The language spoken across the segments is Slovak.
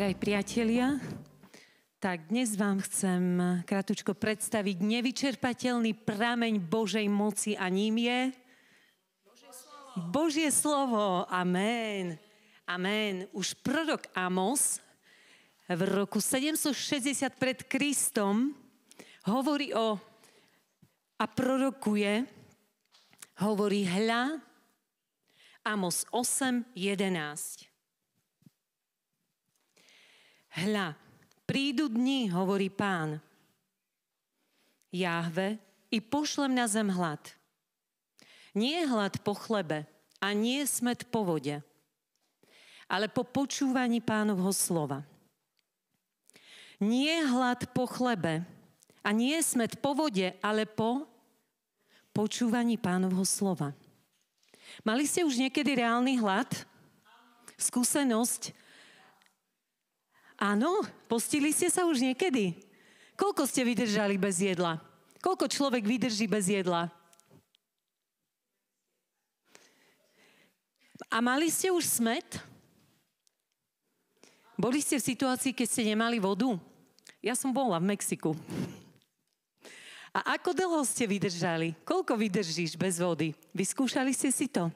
Drahí priatelia, tak dnes vám chcem kratučko predstaviť nevyčerpateľný prameň Božej moci a ním je Božie slovo. Amen. Amen. Už prorok Amos v roku 760 pred Kristom hovorí o a prorokuje, hovorí hľa, Amos 8, 11. Hľa, prídu dni, hovorí pán, Jahve, i pošlem na zem hlad. Nie hlad po chlebe a nie smet po vode, ale po počúvaní pánovho slova. Nie hlad po chlebe a nie smet po vode, ale po počúvaní pánovho slova. Mali ste už niekedy reálny hlad? Skúsenosť Áno, postili ste sa už niekedy? Koľko ste vydržali bez jedla? Koľko človek vydrží bez jedla? A mali ste už smet? Boli ste v situácii, keď ste nemali vodu? Ja som bola v Mexiku. A ako dlho ste vydržali? Koľko vydržíš bez vody? Vyskúšali ste si to?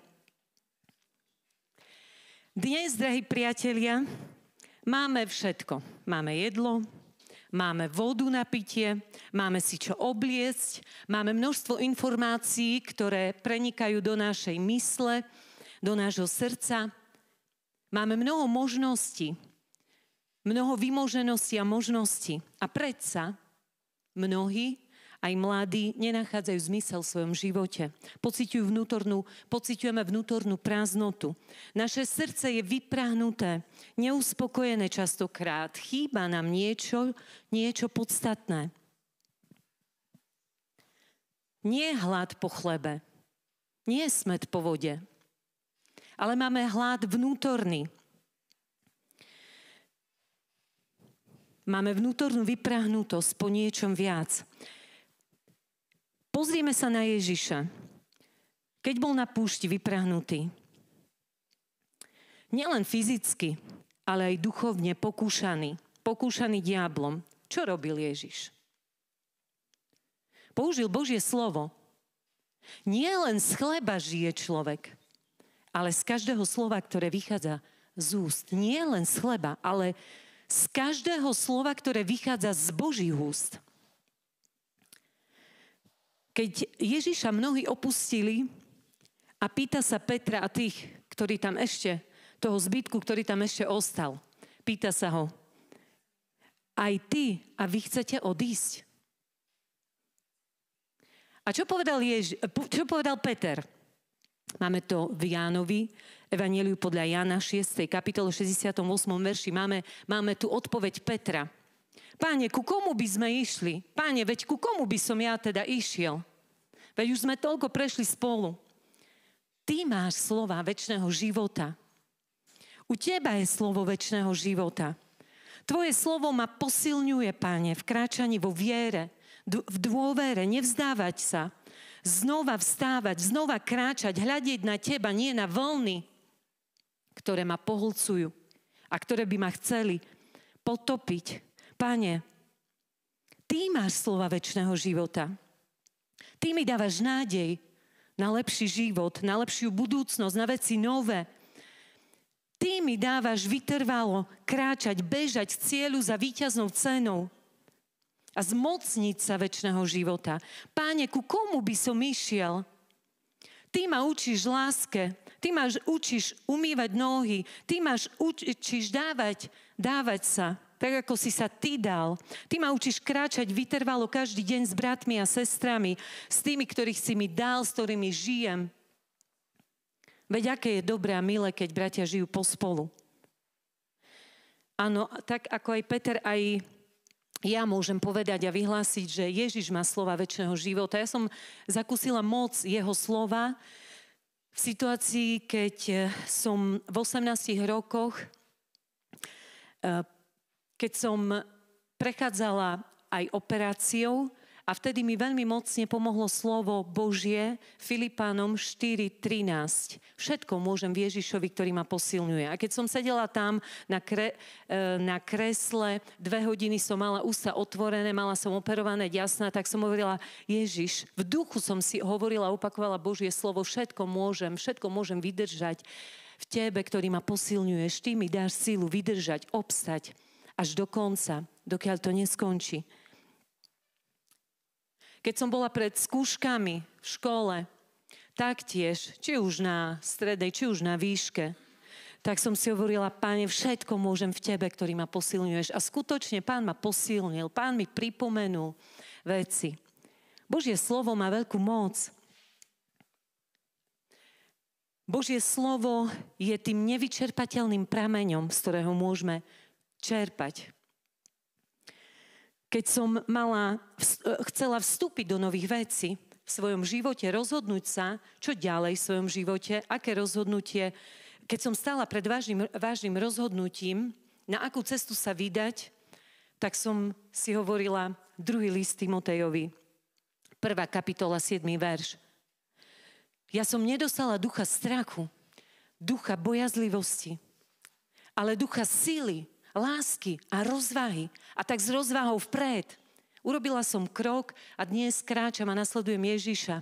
Dnes, drahí priatelia, Máme všetko. Máme jedlo, máme vodu na pitie, máme si čo obliecť, máme množstvo informácií, ktoré prenikajú do našej mysle, do nášho srdca. Máme mnoho možností, mnoho vymožeností a možností. A predsa mnohí aj mladí nenachádzajú zmysel v svojom živote. Pociťujú vnútornú, pociťujeme vnútornú prázdnotu. Naše srdce je vyprahnuté, neuspokojené častokrát. Chýba nám niečo, niečo podstatné. Nie hlad po chlebe, nie smet po vode, ale máme hlad vnútorný. Máme vnútornú vyprahnutosť po niečom viac. Pozrieme sa na Ježiša. Keď bol na púšti vyprahnutý, nielen fyzicky, ale aj duchovne pokúšaný, pokúšaný diablom, čo robil Ježiš? Použil Božie slovo. Nie len z chleba žije človek, ale z každého slova, ktoré vychádza z úst. Nie len z chleba, ale z každého slova, ktoré vychádza z Božích úst. Keď Ježiša mnohí opustili a pýta sa Petra a tých, ktorí tam ešte, toho zbytku, ktorý tam ešte ostal, pýta sa ho, aj ty a vy chcete odísť? A čo povedal, Jež, čo povedal Peter? Máme to v Jánovi, Evangeliu podľa Jana 6. kapitole 68. verši. Máme, máme tu odpoveď Petra. Páne, ku komu by sme išli? Páne, veď ku komu by som ja teda išiel? Veď už sme toľko prešli spolu. Ty máš slova väčšného života. U teba je slovo väčšného života. Tvoje slovo ma posilňuje, páne, v kráčaní vo viere, v dôvere, nevzdávať sa, znova vstávať, znova kráčať, hľadiť na teba, nie na vlny, ktoré ma pohlcujú a ktoré by ma chceli potopiť. Pane, Ty máš slova väčšného života. Ty mi dávaš nádej na lepší život, na lepšiu budúcnosť, na veci nové. Ty mi dávaš vytrvalo kráčať, bežať cieľu za víťaznou cenou a zmocniť sa väčšného života. Páne, ku komu by som išiel? Ty ma učíš láske, ty ma učíš umývať nohy, ty ma učíš dávať, dávať sa tak ako si sa ty dal. Ty ma učíš kráčať vytrvalo každý deň s bratmi a sestrami, s tými, ktorých si mi dal, s ktorými žijem. Veď aké je dobré a milé, keď bratia žijú pospolu. Áno, tak ako aj Peter, aj ja môžem povedať a vyhlásiť, že Ježiš má slova väčšného života. Ja som zakúsila moc jeho slova v situácii, keď som v 18 rokoch eh, keď som prechádzala aj operáciou A vtedy mi veľmi mocne pomohlo slovo Božie Filipánom 4.13. Všetko môžem v Ježišovi, ktorý ma posilňuje. A keď som sedela tam na, kre, e, na kresle, dve hodiny som mala ústa otvorené, mala som operované jasná, tak som hovorila, Ježiš, v duchu som si hovorila, opakovala Božie slovo, všetko môžem, všetko môžem vydržať v Tebe, ktorý ma posilňuješ. Ty mi dáš sílu vydržať, obstať až do konca, dokiaľ to neskončí. Keď som bola pred skúškami v škole, taktiež, či už na strednej, či už na výške, tak som si hovorila, páne, všetko môžem v tebe, ktorý ma posilňuješ. A skutočne pán ma posilnil, pán mi pripomenul veci. Božie slovo má veľkú moc. Božie slovo je tým nevyčerpateľným prameňom, z ktorého môžeme čerpať keď som mala, e, chcela vstúpiť do nových vecí v svojom živote, rozhodnúť sa, čo ďalej v svojom živote, aké rozhodnutie, keď som stála pred vážnym, vážnym rozhodnutím, na akú cestu sa vydať, tak som si hovorila druhý list Timotejovi, prvá kapitola, 7. verš. Ja som nedostala ducha strachu, ducha bojazlivosti, ale ducha síly, lásky a rozvahy. A tak s rozvahou vpred. Urobila som krok a dnes kráčam a nasledujem Ježiša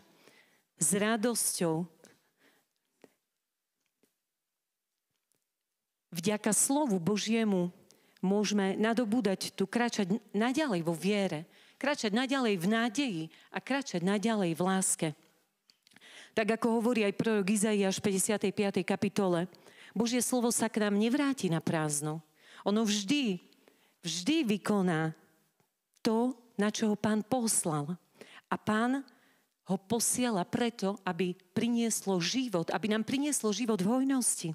s radosťou. Vďaka slovu Božiemu môžeme nadobúdať tu, kráčať naďalej vo viere, kráčať naďalej v nádeji a kráčať naďalej v láske. Tak ako hovorí aj prorok Izaiáš v 55. kapitole, Božie slovo sa k nám nevráti na prázdno, ono vždy, vždy vykoná to, na čo ho pán poslal. A pán ho posiela preto, aby prinieslo život, aby nám prinieslo život v hojnosti.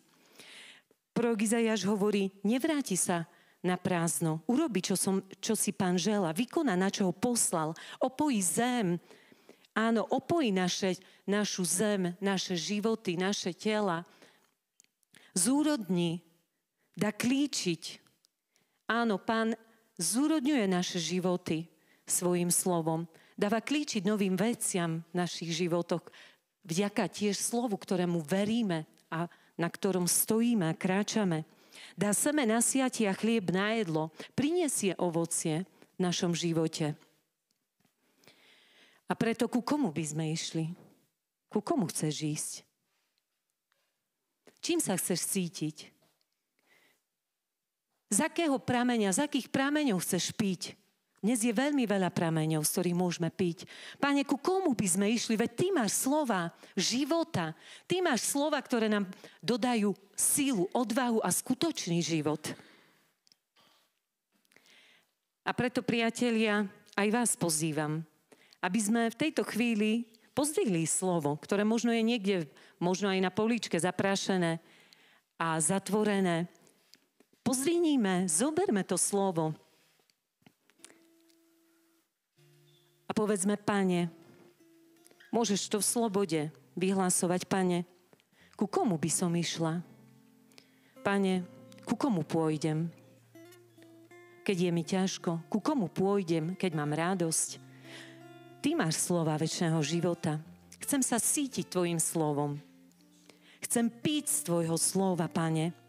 Prorok Izajáš hovorí, nevráti sa na prázdno. Urobi, čo, som, čo si pán žela. Vykoná, na čo ho poslal. Opojí zem. Áno, opojí naše, našu zem, naše životy, naše tela. Zúrodni dá klíčiť. Áno, pán zúrodňuje naše životy svojim slovom. Dáva klíčiť novým veciam v našich životoch. Vďaka tiež slovu, ktorému veríme a na ktorom stojíme a kráčame. Dá seme na siati a chlieb na jedlo. Prinesie ovocie v našom živote. A preto ku komu by sme išli? Ku komu chceš ísť? Čím sa chceš cítiť? Z akého prameňa, z akých prameňov chceš piť? Dnes je veľmi veľa prameňov, z ktorých môžeme piť. Pane, ku komu by sme išli? Veď Ty máš slova života. Ty máš slova, ktoré nám dodajú sílu, odvahu a skutočný život. A preto, priatelia, aj vás pozývam, aby sme v tejto chvíli pozdvihli slovo, ktoré možno je niekde, možno aj na políčke zaprášené a zatvorené, Pozviníme, zoberme to slovo a povedzme, pane, môžeš to v slobode vyhlásovať, pane, ku komu by som išla? Pane, ku komu pôjdem? Keď je mi ťažko, ku komu pôjdem, keď mám radosť? Ty máš slova väčšného života. Chcem sa sítiť Tvojim slovom. Chcem piť z Tvojho slova, Pane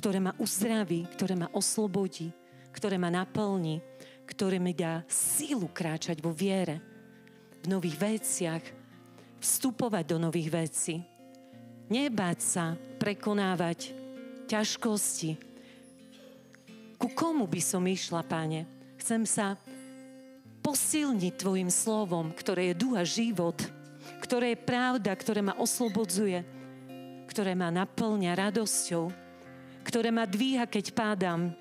ktoré ma uzdraví, ktoré ma oslobodí, ktoré ma naplní, ktoré mi dá sílu kráčať vo viere, v nových veciach, vstupovať do nových vecí. Nebáť sa prekonávať ťažkosti. Ku komu by som išla, páne? Chcem sa posilniť Tvojim slovom, ktoré je duha život, ktoré je pravda, ktoré ma oslobodzuje, ktoré ma naplňa radosťou, ktoré ma dvíha, keď pádam.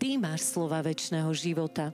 Ty máš slova väčšného života.